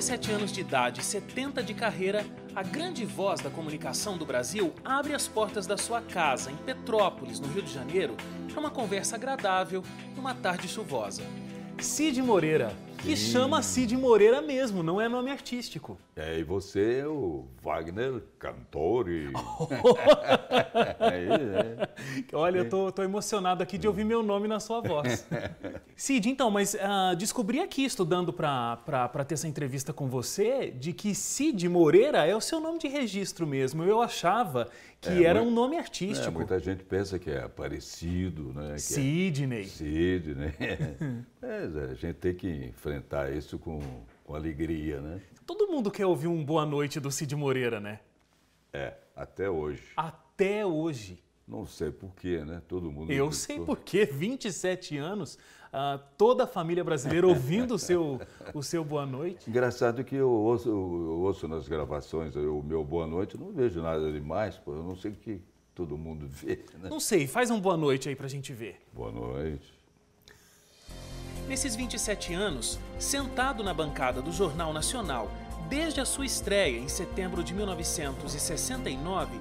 37 anos de idade e 70 de carreira, a grande voz da comunicação do Brasil abre as portas da sua casa, em Petrópolis, no Rio de Janeiro, para uma conversa agradável numa tarde chuvosa. Cid Moreira, que chama Cid Moreira mesmo, não é nome artístico. É, e você é o Wagner, cantor e... é, é. Olha, eu tô, tô emocionado aqui de ouvir meu nome na sua voz. Cid, então, mas ah, descobri aqui, estudando para ter essa entrevista com você, de que Cid Moreira é o seu nome de registro mesmo. Eu achava que É, era um nome É, artístico. muita gente pensa que é aparecido, né? que é Sidney. Né? Mas a gente tem que enfrentar isso com, com alegria, né? Todo mundo quer ouvir um boa noite do Cid Moreira, né? É, até hoje. Até hoje. Não sei porquê, né? Todo mundo... Eu sei por quê, 27 anos, ah, toda a família brasileira ouvindo o seu, o seu boa noite. Engraçado que eu ouço, eu ouço nas gravações o meu Boa Noite, não vejo nada demais, pô. Eu não sei o que todo mundo vê, né? Não sei, faz um boa noite aí pra gente ver. Boa noite. Nesses 27 anos, sentado na bancada do Jornal Nacional, desde a sua estreia em setembro de 1969,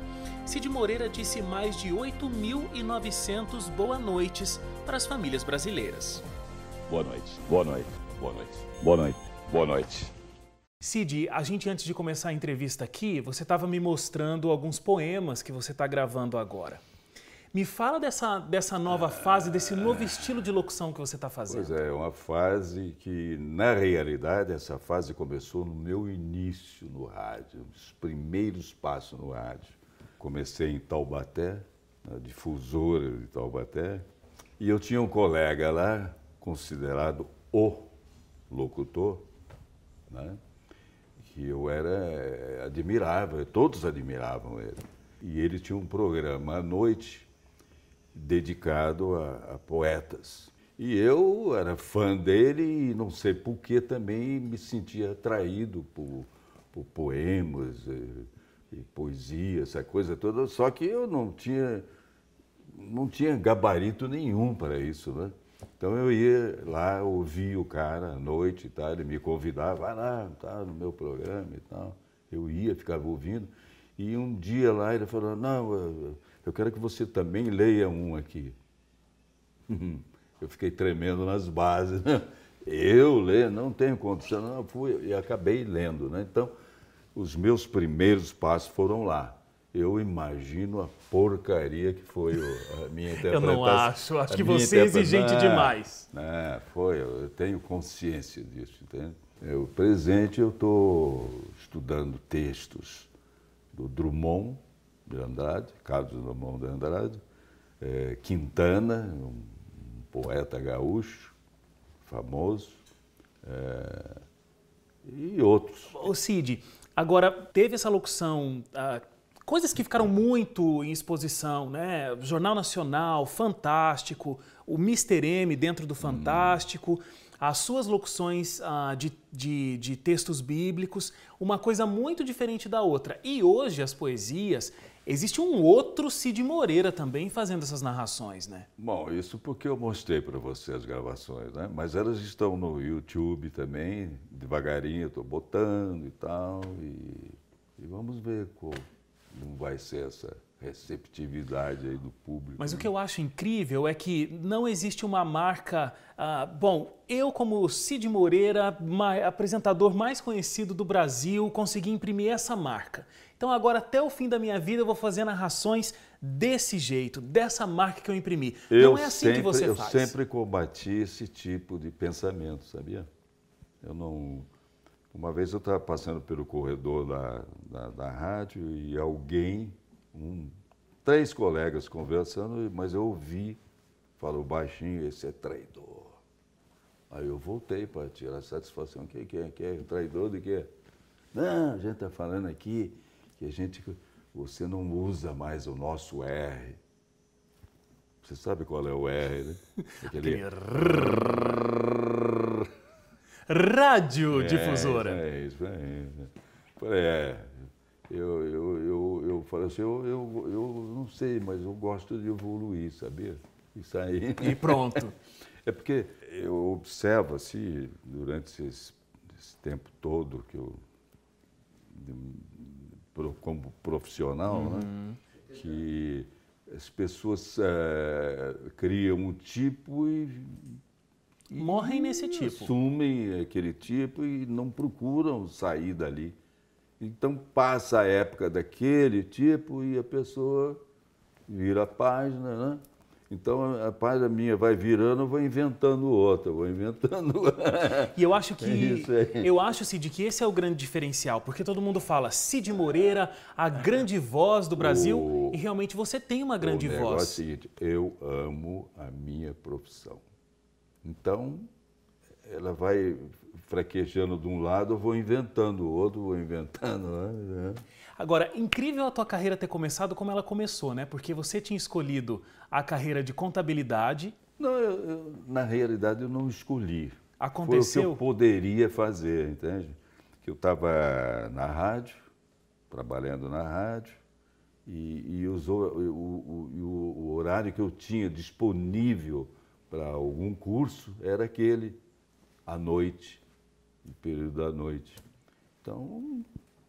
Cid Moreira disse mais de 8.900 boa noites para as famílias brasileiras. Boa noite, boa noite, boa noite, boa noite, boa noite. Cid, a gente antes de começar a entrevista aqui, você estava me mostrando alguns poemas que você está gravando agora. Me fala dessa, dessa nova fase, desse novo estilo de locução que você está fazendo. Pois é, uma fase que, na realidade, essa fase começou no meu início no rádio, os primeiros passos no rádio. Comecei em Taubaté, na difusora de Taubaté, e eu tinha um colega lá, considerado o locutor, né? que eu era, eh, admirava, todos admiravam ele. E ele tinha um programa à noite dedicado a, a poetas. E eu era fã dele e não sei por que também me sentia atraído por, por poemas e, e poesia, essa coisa toda, só que eu não tinha, não tinha gabarito nenhum para isso, né? Então eu ia lá, ouvia o cara à noite e tal, ele me convidava, vai lá, tá no meu programa e tal. Eu ia, ficava ouvindo. E um dia lá ele falou, não, eu- quero que você também leia um aqui. Eu fiquei tremendo nas bases. né? Eu ler, não tenho condição, não, fui e acabei lendo. Né? Então, os meus primeiros passos foram lá. Eu imagino a porcaria que foi a minha Eu interpretação. não acho, acho que você é exigente Não, demais. É, foi, eu tenho consciência disso, entende? Eu, presente, eu estou estudando textos do Drummond de Andrade, Carlos Drummond de Andrade, eh, Quintana, um, um poeta gaúcho, famoso, eh, e outros. Ô Cid, agora teve essa locução, ah, coisas que ficaram muito em exposição, né? Jornal Nacional, Fantástico, o Mr. M dentro do Fantástico, as suas locuções ah, de, de, de textos bíblicos, uma coisa muito diferente da outra. E hoje as poesias, existe um outro Cid Moreira também fazendo essas narrações, né? Bom, isso porque eu mostrei para você as gravações, né? Mas elas estão no YouTube também, devagarinho eu estou botando e tal, e, e vamos ver como vai ser essa receptividade aí do público. Mas o né? que eu acho incrível é que não existe uma marca. ah, bom, eu, como Cid Moreira, ma- apresentador mais conhecido do Brasil, consegui imprimir essa marca. Então, agora, até o fim da minha vida, eu vou fazer narrações desse jeito, dessa marca que eu imprimi. Eu não é assim sempre, que você eu faz. sempre combati esse tipo de pensamento, sabia? Eu não. Uma vez eu estava passando pelo corredor da, da, da rádio e alguém, um, três colegas conversando, mas eu ouvi, falou baixinho, esse é traidor. Aí eu voltei para tirar satisfação. Quem que é? Que é? Traidor de quê? Não, a gente está falando aqui que a gente. Você não usa mais o nosso R. Você sabe qual é o R, né? Aquele. Rádio Difusora. É isso, é isso. É, eu, eu, eu, eu falo assim, eu, eu, eu não sei, mas eu gosto de evoluir, sabia? Isso aí. E pronto. É porque eu observo, assim, durante esses, esse tempo todo que eu como profissional, né? uhum. né? que as pessoas é, criam um tipo e, e morrem nesse tipo, assumem aquele tipo e não procuram sair dali. Então passa a época daquele tipo e a pessoa vira a página, né? Então a página minha vai virando, eu vou inventando outra, vou inventando. E eu acho que é eu acho Cid que esse é o grande diferencial, porque todo mundo fala Cid Moreira, a grande voz do Brasil, o, e realmente você tem uma grande o voz. É o seguinte, eu amo a minha profissão. Então ela vai fraquejando de um lado, eu vou inventando o outro, vou inventando. Né? Agora, incrível a tua carreira ter começado como ela começou, né? Porque você tinha escolhido a carreira de contabilidade. Não, eu, eu, na realidade eu não escolhi. Aconteceu? Foi o que eu poderia fazer, entende? Que eu estava na rádio, trabalhando na rádio, e, e os, o, o, o, o horário que eu tinha disponível para algum curso era aquele, à noite, no período da noite. Então,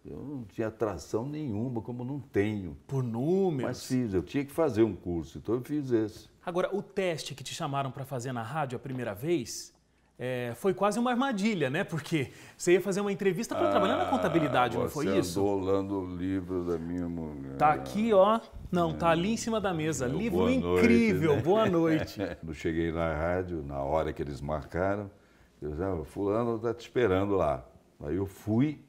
eu não tinha atração nenhuma, como não tenho. Por números? Mas fiz, eu tinha que fazer um curso, então eu fiz esse. Agora, o teste que te chamaram para fazer na rádio a primeira vez é, foi quase uma armadilha, né? Porque você ia fazer uma entrevista para ah, trabalhar na contabilidade, não foi isso? Estou lendo o livro da minha mulher. Tá aqui, ó. Não, tá ali em cima da mesa. É, livro boa incrível. Noite, né? Boa noite. Eu cheguei na rádio, na hora que eles marcaram, eu disse, ah, fulano está te esperando lá. Aí eu fui,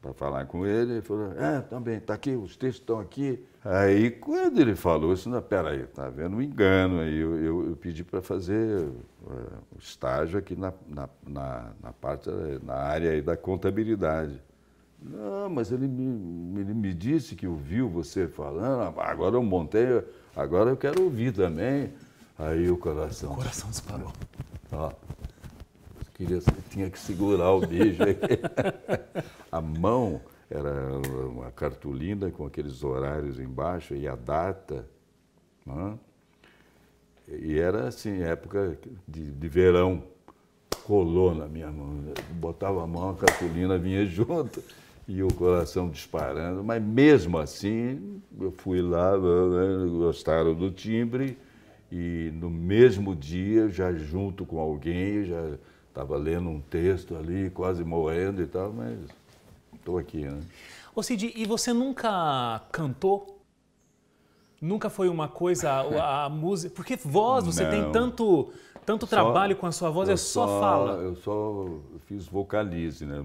para falar com ele, ele falou, é, também, está aqui, os textos estão aqui. Aí, quando ele falou isso, não, peraí, está vendo um engano. Aí eu, eu, eu pedi para fazer uh, o estágio aqui na, na, na, na, parte, na área da contabilidade. Não, mas ele me, ele me disse que ouviu você falando, agora eu montei, agora eu quero ouvir também. Aí o coração... O coração disparou. Ó, queria, tinha que segurar o beijo. a mão era uma cartolina com aqueles horários embaixo e a data. Né? E era assim, época de, de verão. Colou na minha mão. Botava a mão, a cartolina vinha junto e o coração disparando. Mas mesmo assim, eu fui lá, gostaram do timbre e no mesmo dia, já junto com alguém, já Estava lendo um texto ali, quase morrendo e tal, mas estou aqui, né? Ô Cid, e você nunca cantou? Nunca foi uma coisa, a, a música... Porque voz, você Não. tem tanto, tanto só, trabalho com a sua voz, é só, só fala. Eu só fiz vocalize, né?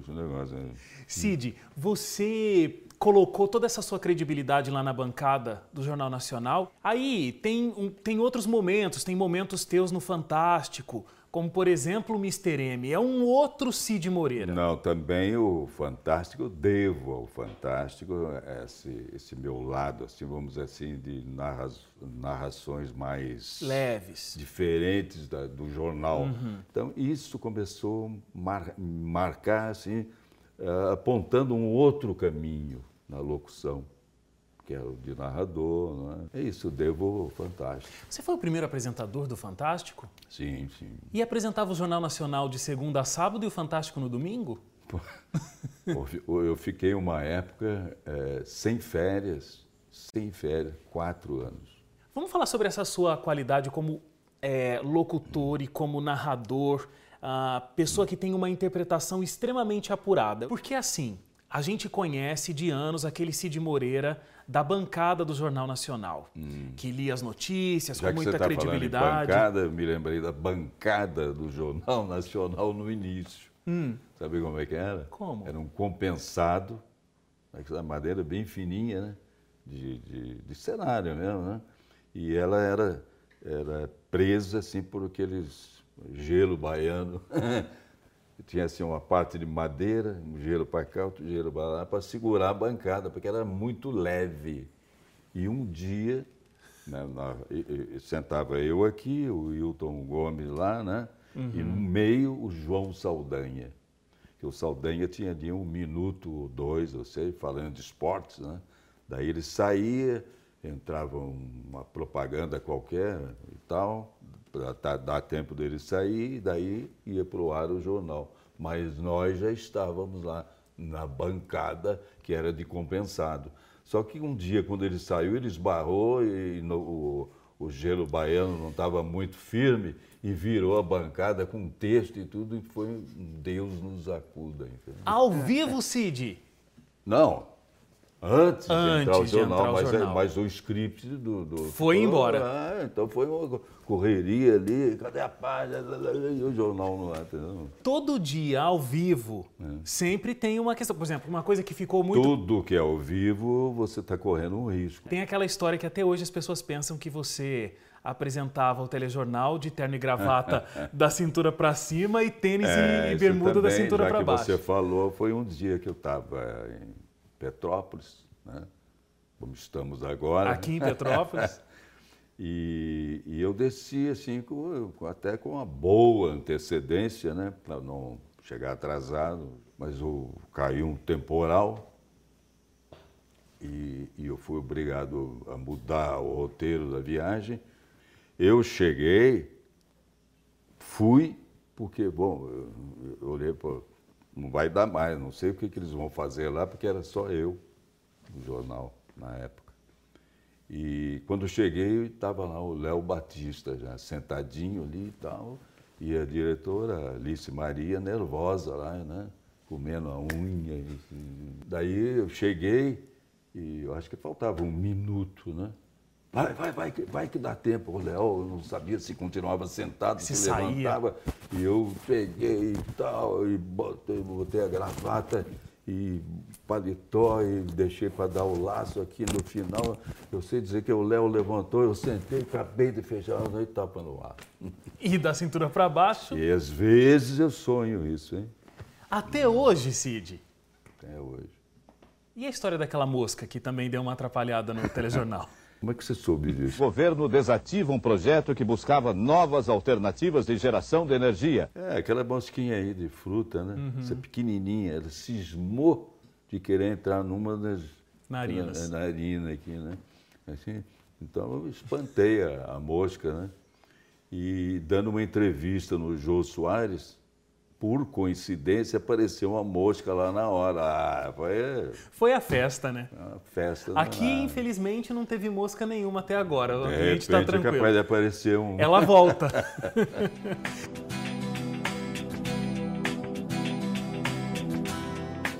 Esse negócio. Né? Cid, você colocou toda essa sua credibilidade lá na bancada do Jornal Nacional. Aí tem, um, tem outros momentos, tem momentos teus no Fantástico, como por exemplo o Mr. M. É um outro Cid Moreira. Não, também o Fantástico, devo ao Fantástico esse, esse meu lado, assim, vamos dizer assim, de narra, narrações mais... Leves. Diferentes da, do jornal. Uhum. Então isso começou a mar, marcar, assim, uh, apontando um outro caminho na locução, que é o de narrador. Não é? é isso, devo Fantástico. Você foi o primeiro apresentador do Fantástico? Sim, sim. E apresentava o Jornal Nacional de segunda a sábado e o Fantástico no domingo? eu fiquei uma época é, sem férias, sem férias, quatro anos. Vamos falar sobre essa sua qualidade como é, locutor e como narrador, a pessoa que tem uma interpretação extremamente apurada. Porque assim, a gente conhece de anos aquele Cid Moreira da bancada do Jornal Nacional, hum. que lia as notícias Já com muita tá credibilidade. Bancada, me lembrei da bancada do Jornal Nacional no início. Hum. Sabe como é que era? Como? Era um compensado, a madeira bem fininha, né? De, de, de cenário mesmo, né? E ela era, era presa assim por aqueles gelo baiano. tinha assim uma parte de madeira, um gelo para cá, outro gelo para lá, para segurar a bancada, porque era muito leve. E um dia, né, na, sentava eu aqui, o Wilton Gomes lá, né? Uhum. E no meio o João Saldanha. Que o Saldanha tinha ali um minuto ou dois, eu sei, falando de esportes, né? Daí ele saía, entrava uma propaganda qualquer e tal, para dar tempo dele sair, e daí ia para o ar o jornal. Mas nós já estávamos lá na bancada que era de compensado. Só que um dia, quando ele saiu, ele esbarrou e no, o, o gelo baiano não estava muito firme e virou a bancada com texto e tudo, e foi Deus nos acuda. Entendeu? Ao vivo, Cid? Não, Antes, Antes de entrar o jornal, entrar o mas, é- jornal. mas o script do. do Foi embora. Ah, então foi uma correria ali, cadê a página? E o jornal no ar, entendeu? Todo dia, ao vivo, sempre tem uma questão. Por exemplo, uma coisa que ficou muito. Tudo que é ao vivo, você está correndo um risco. Tem aquela história que até hoje as pessoas pensam que você apresentava o telejornal de terno e gravata da cintura para cima e tênis e- É, e bermuda da também, cintura já para que baixo. você falou, foi um dia que eu estava em Petrópolis, né? como estamos agora. Aqui em Petrópolis. E, e eu desci assim, com, até com uma boa antecedência, né? Para não chegar atrasado. Mas o, caiu um temporal e, e eu fui obrigado a mudar o roteiro da viagem. Eu cheguei, fui, porque, bom, eu, eu olhei, pô, não vai dar mais, não sei o que, que eles vão fazer lá, porque era só eu no jornal na época. E quando cheguei, estava lá o Léo Batista, já sentadinho ali e tal, e a diretora Alice Maria, nervosa lá, né? Comendo a unha. e- Daí eu cheguei e eu acho que faltava um minuto, né? Vai, vai, vai, que- vai que dá tempo. O Léo não sabia se continuava sentado, Se se, levantava. E eu peguei e tal, e botei, botei a gravata e paletó e deixei para dar o laço aqui no final. Eu sei dizer que o Léo levantou, eu sentei, acabei de fechar a noite tapa no ar. E da cintura para baixo. E às vezes eu sonho isso, hein? Até hoje, Cid. Até hoje. E a história daquela mosca que também deu uma atrapalhada no telejornal? Como é que você soube O disso? governo desativa um projeto que buscava novas alternativas de geração de energia. É, aquela mosquinha aí de fruta, né? Essa pequenininha, ela cismou de querer entrar numa das Narinas. Na, narina aqui, né? Assim, então eu espantei a, a mosca, né? E dando uma entrevista no Jô Soares, por coincidência apareceu uma mosca lá na hora. Ah, foi Foi a festa, né? uma festa. Aqui, danada. infelizmente, não teve mosca nenhuma até agora. O De ambiente está repente é tranquilo. capaz de aparecer um. Ela volta.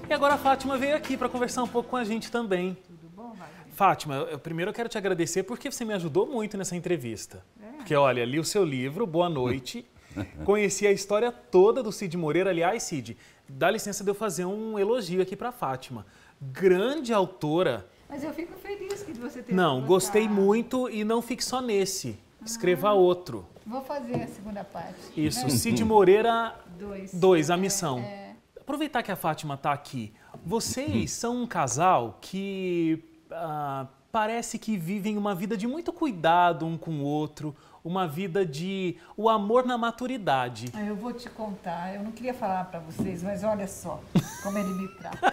e agora a Fátima veio aqui para conversar um pouco com a gente também. Tudo bom, Wagner? Fátima, eu, primeiro eu quero te agradecer porque você me ajudou muito nessa entrevista. Porque, olha, li o seu livro, Boa Noite, conheci a história toda do Cid Moreira. Aliás, Cid, dá licença de eu fazer um elogio aqui para Fátima. Grande autora. Mas eu fico feliz que você tenha Não, gostei muito e não fique só nesse. Escreva outro. Vou fazer a segunda parte. Isso? Cid Moreira Dois. 2, a missão. É, Aproveitar que a Fátima está aqui. Vocês são um casal que ah, parece que vivem uma vida de muito cuidado um com o outro, uma vida de o amor na maturidade. ah, eu vou te contar. Eu não queria falar para vocês, mas olha só como ele me trata.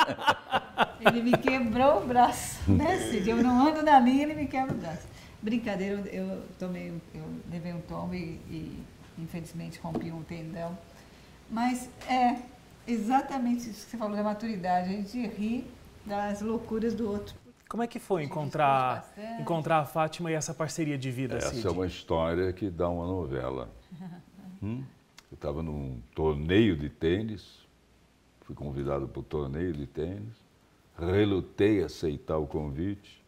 ele me quebrou o braço, né, Cid? Eu não ando na linha, ele me quebra o braço. Brincadeira, eu, tomei, eu levei um tombo e, e infelizmente rompi um tendão. Mas é exatamente isso que você falou da maturidade. A gente ri das loucuras do outro. Como é que foi encontrar, encontrar a Fátima e essa parceria de vida, Essa Cid? é uma história que dá uma novela. Hum? Eu estava num torneio de tênis, fui convidado para o torneio de tênis, relutei a aceitar o convite,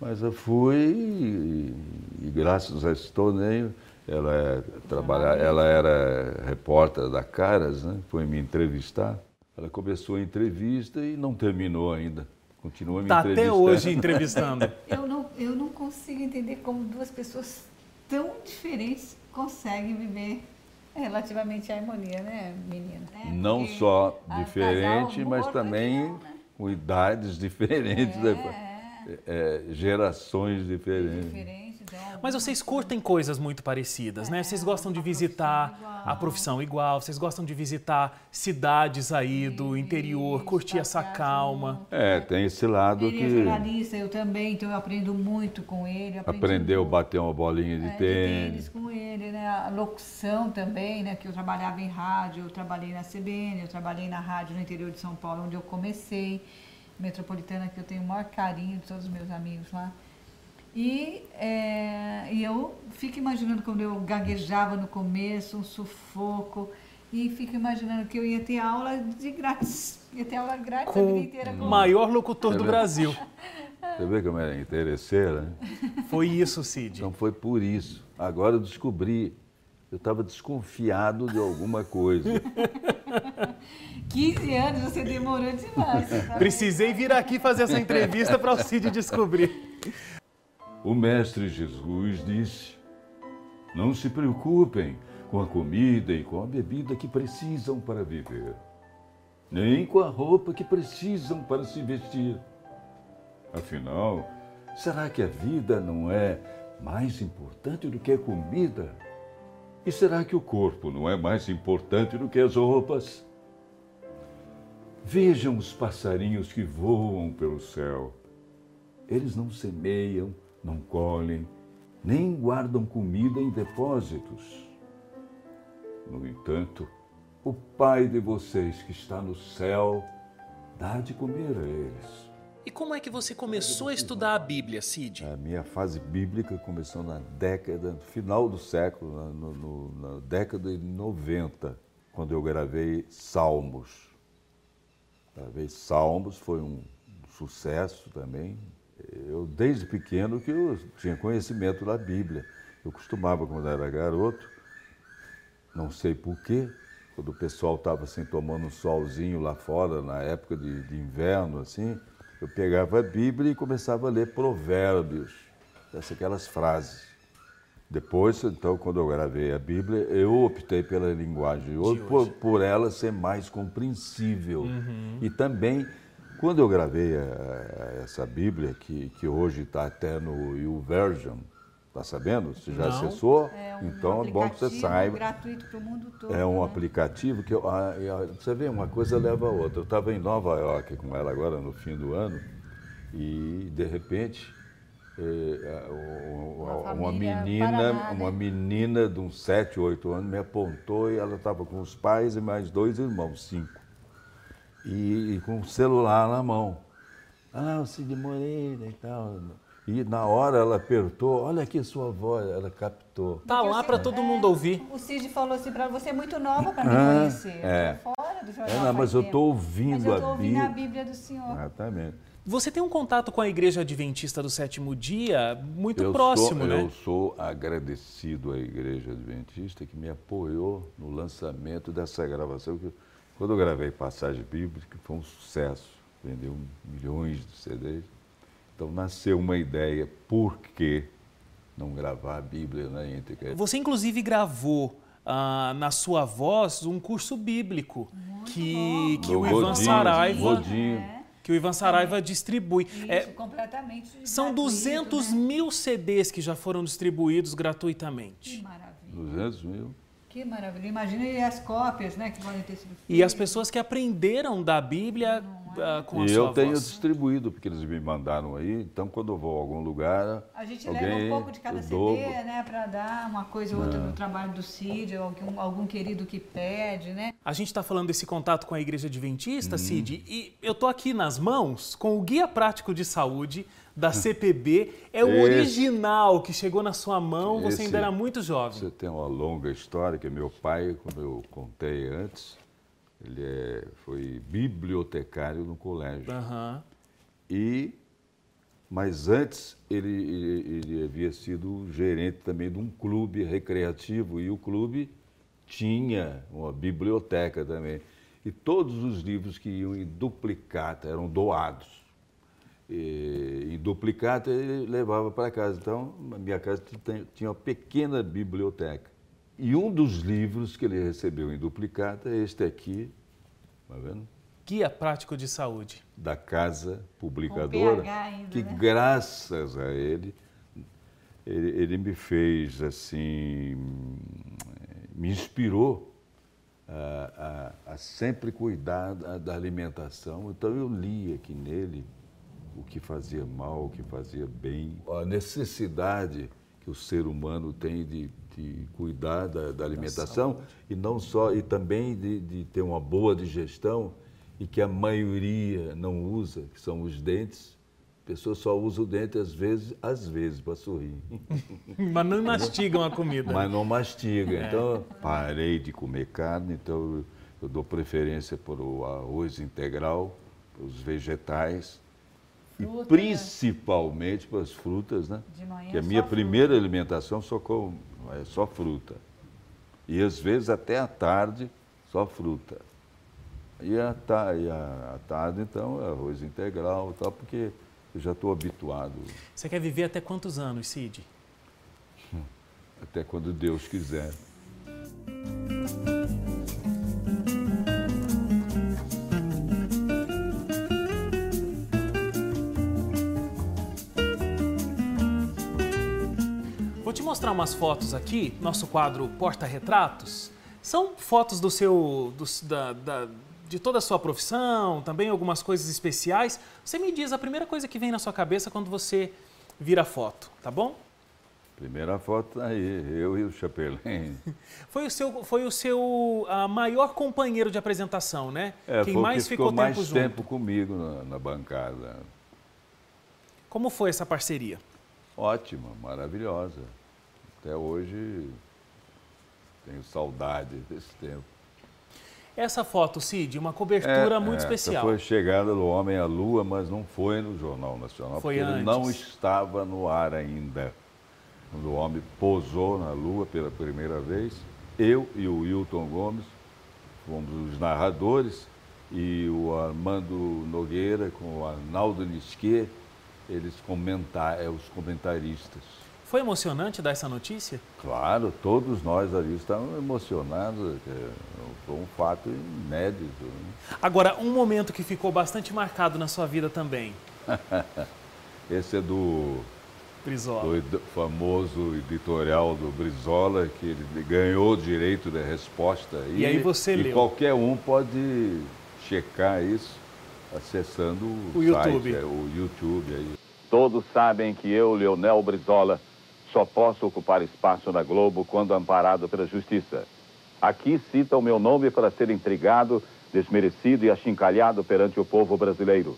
mas eu fui e, e graças a esse torneio, ela, é, trabalha, ela era repórter da Caras, né? foi me entrevistar. Ela começou a entrevista e não terminou ainda. Continua me Está Tá até entrevistando. hoje entrevistando. Eu não, eu não consigo entender como duas pessoas tão diferentes conseguem viver relativamente a harmonia, né, menina? Né? Não Porque só diferente, mas também não, né? com idades diferentes, É, né? É, gerações diferentes. Diferente, Mas vocês curtem coisas muito parecidas, né? Vocês gostam de visitar igual. a profissão igual, vocês gostam de visitar cidades aí do interior, curtir essa passear calma. É, tem esse lado Ele é que jornalista, eu também, então eu aprendo muito com ele. aprendeu a bater uma bolinha de É, tênis. com ele, né? A locução também, né? Que eu trabalhava em rádio, eu trabalhei na CBN, eu trabalhei na rádio no interior de São Paulo, onde eu comecei. Metropolitana, que eu tenho o maior carinho de todos os meus amigos lá. E, é, e eu fico imaginando quando eu gaguejava no começo, um sufoco, e fico imaginando que eu ia ter aula de grátis. Ia ter aula grátis a Com vida inteira. o com- maior locutor do É Brasil. Você vê como era interesseira? né? Foi isso, Cid. Então foi por isso. Agora eu descobri. Eu estava desconfiado de alguma coisa. 15 anos você demorou demais. Precisei vir aqui fazer essa entrevista para o Cid descobrir. O Mestre Jesus disse: Não se preocupem com a comida e com a bebida que precisam para viver, nem com a roupa que precisam para se vestir. Afinal, será que a vida não é mais importante do que a comida? E será que o corpo não é mais importante do que as roupas? Vejam os passarinhos que voam pelo céu. Eles não semeiam, não colhem, nem guardam comida em depósitos. No entanto, o Pai de vocês que está no céu dá de comer a eles. E como é que você começou a estudar a Bíblia, Cid? A minha fase bíblica começou na década, final do século, no- na década de 90, quando eu gravei Salmos. Gravei Salmos, foi um sucesso também. Eu, desde pequeno, que eu tinha conhecimento da Bíblia. Eu costumava, quando era garoto, não sei porquê, quando o pessoal estava assim tomando um solzinho lá fora, na época de, de inverno, assim, eu pegava a Bíblia e começava a ler provérbios, essas aquelas frases. Depois, então, quando eu gravei a Bíblia, eu optei pela linguagem por, por ela ser mais compreensível. E também, quando eu gravei a- a- essa Bíblia, que, que hoje está até no YouVersion, está sabendo? Você já Não. acessou? É um então é bom que você saiba. gratuito para o mundo todo. É um né? aplicativo que eu, ah, ah, você vê, uma coisa leva a outra. Eu estava em Nova York com ela agora no fim do ano e de repente eh, o- Uma uma, menina, Paraná, uma né? menina de uns 7, 8 anos me apontou e ela estava com os pais e mais dois irmãos, cinco. E, e com o celular na mão. Ah, o Cid Moreira e tal. E na hora ela apertou, olha aqui sua voz, ela captou. Tá Porque lá para todo é, mundo ouvir. O Cid falou assim para você é muito nova para me Ah, conhecer. é. Fora do jornal. É, não, mas eu tô ouvindo mas eu a tô ouvindo a Bíblia. Bíblia do Senhor. Exatamente. Você tem um contato com a Igreja Adventista do Sétimo Dia muito eu próximo, sou, né? Eu sou agradecido à Igreja Adventista que me apoiou no lançamento dessa gravação. que- Quando eu gravei Passagem Bíblica, foi um sucesso, vendeu milhões de CDs. Então nasceu uma ideia, por que não gravar a Bíblia na íntegra? Você, inclusive, gravou ah, na sua voz um curso bíblico que, que o Ivan Godinho, Saraiva, Godinho. É, que o Ivan Saraiva distribui. isso, É, completamente são gratuito, 200 né? mil CDs que já foram distribuídos Que gratuitamente. maravilha. 200 mil. Que maravilha. Imagina aí as cópias, né, que podem ter sido E as feitas. pessoas que aprenderam da Bíblia ah, com a E sua eu tenho voz. distribuído, porque eles me mandaram aí. Então, quando eu vou a algum lugar, A gente alguém, leva um pouco de cada eu CD, dou- né, para dar uma coisa ou outra no trabalho do Cid, ou algum, algum querido que pede, né? A gente está falando desse contato com a Igreja. Adventista, Cid, e eu tô aqui nas mãos com o Guia Prático de Saúde da CPB. É o Esse. original que chegou na sua mão, você Esse. ainda era muito jovem. Você tem uma longa história, que meu pai, como eu contei antes, ele é- foi bibliotecário no colégio. Aham. E, mas antes ele, ele, ele havia sido gerente também de um clube recreativo e o clube tinha uma biblioteca também. E todos os livros que iam em duplicata eram doados. E, em duplicata ele levava para casa. Então, a minha casa tinha uma pequena biblioteca. E um dos livros que ele recebeu em duplicata é este aqui, está vendo? Guia Prático de Saúde. da Casa Publicadora, ainda, que né? graças a ele ele, ele me fez assim, me inspirou a, a, a sempre cuidar da, da, alimentação. Então eu li aqui nele o que fazia mal, o que fazia bem, a necessidade que o ser humano tem de, de cuidar da, da alimentação e não só e também de, de ter uma boa digestão e que a maioria não usa, que são os dentes a pessoa só usa o dente às vezes, às vezes para sorrir. Mas não mastigam a comida. Mas não mastiga. É. Então, parei de comer carne, então eu dou preferência para o arroz integral, para os vegetais. Fruta. E principalmente para as frutas, né? De manhã que a minha primeira fruta. alimentação só com, é só fruta. E às vezes até à tarde, só fruta. E à, e à tarde, então, é arroz integral, tal, porque eu já estou habituado. Você quer viver até quantos anos, Cid? Até quando Deus quiser. Mostrar umas fotos aqui, nosso quadro Porta-Retratos. São fotos do seu, do, da, da, de toda a sua profissão, também algumas coisas especiais. Você me diz a primeira coisa que vem na sua cabeça quando você vira foto, tá bom? Primeira foto aí, eu e o Chapelin. Foi o seu, foi o seu uh, maior companheiro de apresentação, né? É, Quem mais que ficou, ficou mais tempo, tempo comigo na, na bancada. Como foi essa parceria? Ótima, maravilhosa. Até hoje tenho saudade desse tempo. Essa foto, Cid, uma cobertura é, muito é, especial. Foi a chegada do homem à Lua, mas não foi no Jornal Nacional, foi porque antes. ele não estava no ar ainda. Quando o homem pousou na Lua pela primeira vez, eu e o Wilton Gomes fomos os narradores e o Armando Nogueira com o Arnaldo Nisquet, eles comentaram, é, os comentaristas. Foi emocionante dar essa notícia? Claro, todos nós ali estávamos emocionados. Foi um fato inédito. Né? Agora, um momento que ficou bastante marcado na sua vida também. Esse é do Brizola. Do famoso editorial do Brizola, que ele ganhou o direito de resposta. E, e aí você e leu. qualquer um pode checar isso acessando o, o site, YouTube. É, o YouTube aí. Todos sabem que eu, Leonel Brizola, só posso ocupar espaço na Globo quando amparado pela justiça. Aqui cita o meu nome para ser intrigado, desmerecido e achincalhado perante o povo brasileiro.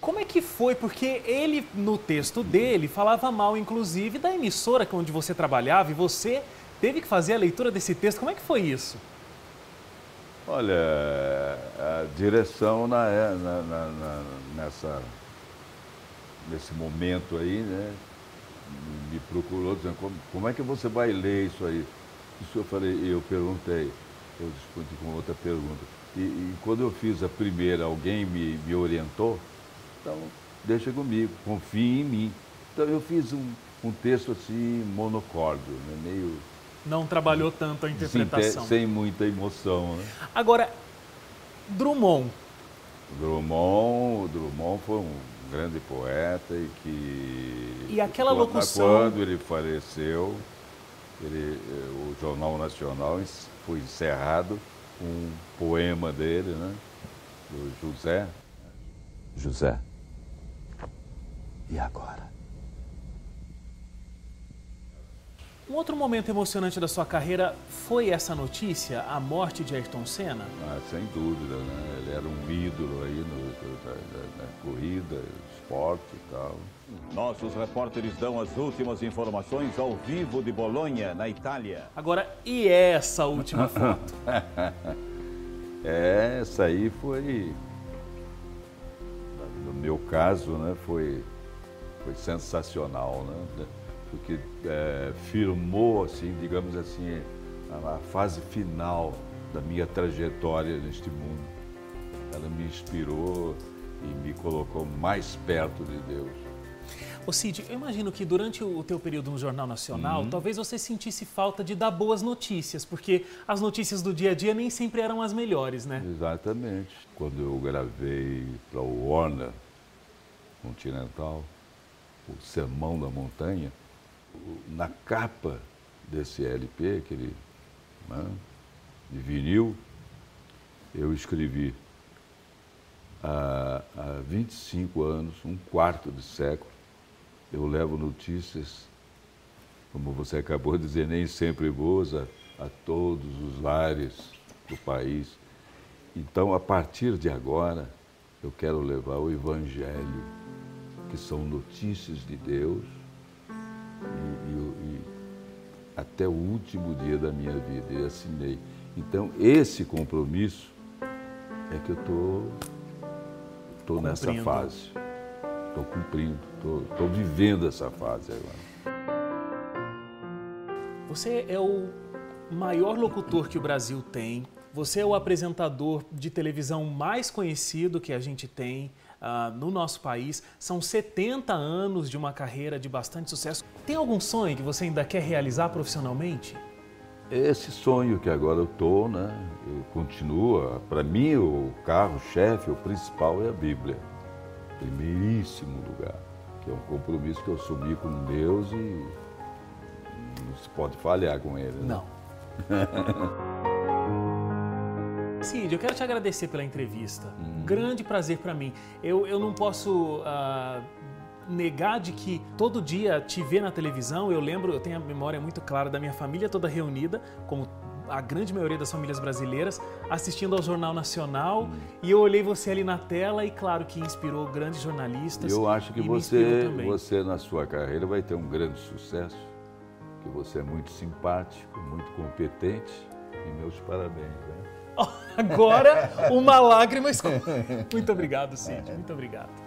Como é que foi? Porque ele, no texto dele, falava mal, inclusive, da emissora onde você trabalhava e você teve que fazer a leitura desse texto. Como é que foi isso? Olha, a direção na, na, na, nessa, nesse momento aí, né, me procurou dizendo, como, como é que você vai ler isso aí? Isso eu falei, eu perguntei, eu respondi com outra pergunta. E, e, quando eu fiz a primeira, alguém me, me orientou, então deixa comigo, confie em mim. Então eu fiz um, um texto assim, monocórdio, né? meio... Não trabalhou tanto a interpretação. Sem, sem muita emoção. Né? Agora, Drummond. Drummond, Drummond foi um grande poeta e que... E aquela locução... Quando ele faleceu, ele, eh, o Jornal Nacional foi encerrado com um poema dele, né? Do José. José. E agora? Um outro momento emocionante da sua carreira foi essa notícia, a morte de Ayrton Senna? Ah, sem dúvida, né? Ele era um ídolo aí no, na, na corrida, esporte e tal. Nossos repórteres dão as últimas informações ao vivo de Bolonha, na Itália. Agora, e essa última foto? é, essa aí foi, no meu caso, né, foi, foi sensacional, né? Porque é, firmou, assim, digamos assim, a, a fase final da minha trajetória neste mundo. Ela me inspirou e me colocou mais perto de Deus. Ô Cid, eu imagino que durante o teu período no Jornal Nacional, uhum. talvez você sentisse falta de dar boas notícias, porque as notícias do dia a dia nem sempre eram as melhores, né? Exatamente. Quando eu gravei para o Warner Continental, o Sermão da Montanha, na capa desse LP, aquele né, de vinil, eu escrevi há, há 25 anos, um quarto de século, eu levo notícias, como você acabou de dizer, nem sempre boas a, a todos os lares do país. Então, a partir de agora, eu quero levar o Evangelho, que são notícias de Deus, e, e, e até o último dia da minha vida, e assinei. Então, esse compromisso é que eu estou tô, tô nessa fase. Estou cumprindo, estou vivendo essa fase agora. Você é o maior locutor que o Brasil tem. Você é o apresentador de televisão mais conhecido que a gente tem uh, no nosso país. São 70 anos de uma carreira de bastante sucesso. Tem algum sonho que você ainda quer realizar profissionalmente? Esse sonho que agora eu estou, né, continua. Para mim, o carro-chefe, o principal é a Bíblia. Primeiríssimo lugar. Que é um compromisso que eu assumi com Deus e não se pode falhar com ele. Né? Não. Cid, eu quero te agradecer pela entrevista. Hum. Grande prazer para mim. Eu, eu não posso uh, negar de que todo dia te ver na televisão, eu lembro, eu tenho a memória muito clara da minha família toda reunida, como a grande maioria das famílias brasileiras, assistindo ao Jornal Nacional, e eu olhei você ali na tela e claro que inspirou grandes jornalistas. Eu acho que você, você na sua carreira vai ter um grande sucesso, que você é muito simpático, muito competente, e meus parabéns. Né? Agora, uma lágrima. Muito obrigado, Cid. Muito obrigado.